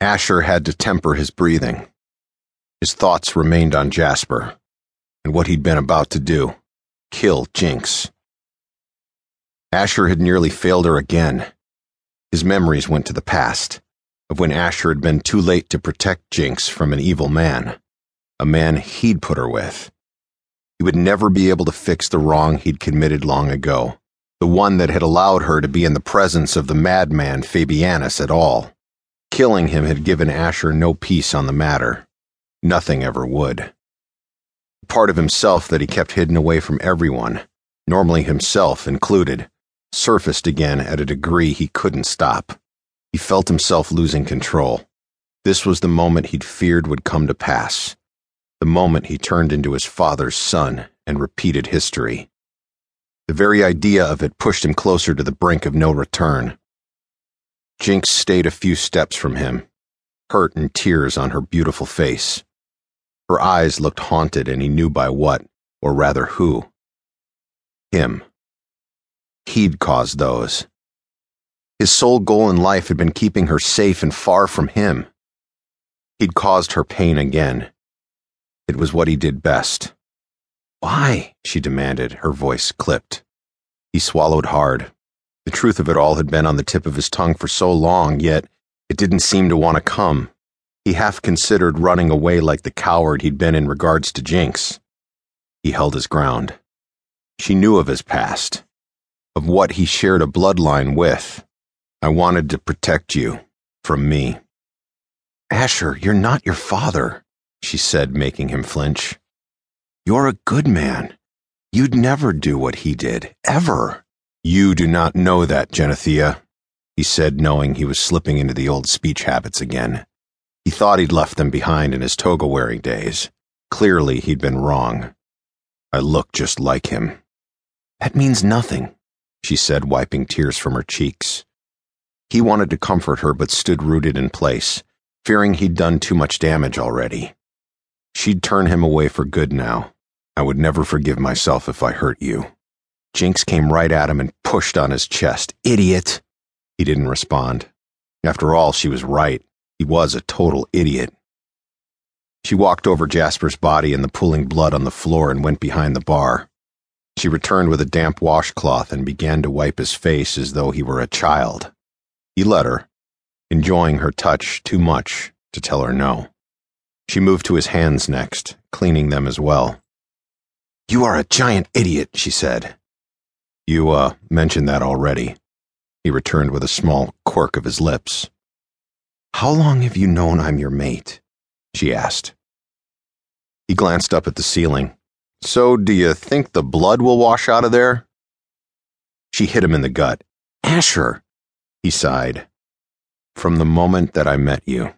Asher had to temper his breathing. His thoughts remained on Jasper and what he'd been about to do kill Jinx. Asher had nearly failed her again. His memories went to the past, of when Asher had been too late to protect Jinx from an evil man, a man he'd put her with. He would never be able to fix the wrong he'd committed long ago, the one that had allowed her to be in the presence of the madman Fabianus at all. Killing him had given Asher no peace on the matter. Nothing ever would. Part of himself that he kept hidden away from everyone, normally himself included, surfaced again at a degree he couldn't stop. He felt himself losing control. This was the moment he'd feared would come to pass. The moment he turned into his father's son and repeated history. The very idea of it pushed him closer to the brink of no return. Jinx stayed a few steps from him, hurt and tears on her beautiful face. Her eyes looked haunted, and he knew by what, or rather who. Him. He'd caused those. His sole goal in life had been keeping her safe and far from him. He'd caused her pain again. It was what he did best. Why? she demanded, her voice clipped. He swallowed hard. The truth of it all had been on the tip of his tongue for so long, yet it didn't seem to want to come. He half considered running away like the coward he'd been in regards to Jinx. He held his ground. She knew of his past, of what he shared a bloodline with. I wanted to protect you from me. Asher, you're not your father, she said, making him flinch. You're a good man. You'd never do what he did, ever. You do not know that, Genethia, he said, knowing he was slipping into the old speech habits again. He thought he'd left them behind in his toga wearing days. Clearly, he'd been wrong. I look just like him. That means nothing, she said, wiping tears from her cheeks. He wanted to comfort her, but stood rooted in place, fearing he'd done too much damage already. She'd turn him away for good now. I would never forgive myself if I hurt you. Jinx came right at him and pushed on his chest. Idiot! He didn't respond. After all, she was right. He was a total idiot. She walked over Jasper's body and the pooling blood on the floor and went behind the bar. She returned with a damp washcloth and began to wipe his face as though he were a child. He let her, enjoying her touch too much to tell her no. She moved to his hands next, cleaning them as well. You are a giant idiot, she said. You, uh, mentioned that already. He returned with a small quirk of his lips. How long have you known I'm your mate? she asked. He glanced up at the ceiling. So, do you think the blood will wash out of there? She hit him in the gut. Asher, he sighed. From the moment that I met you.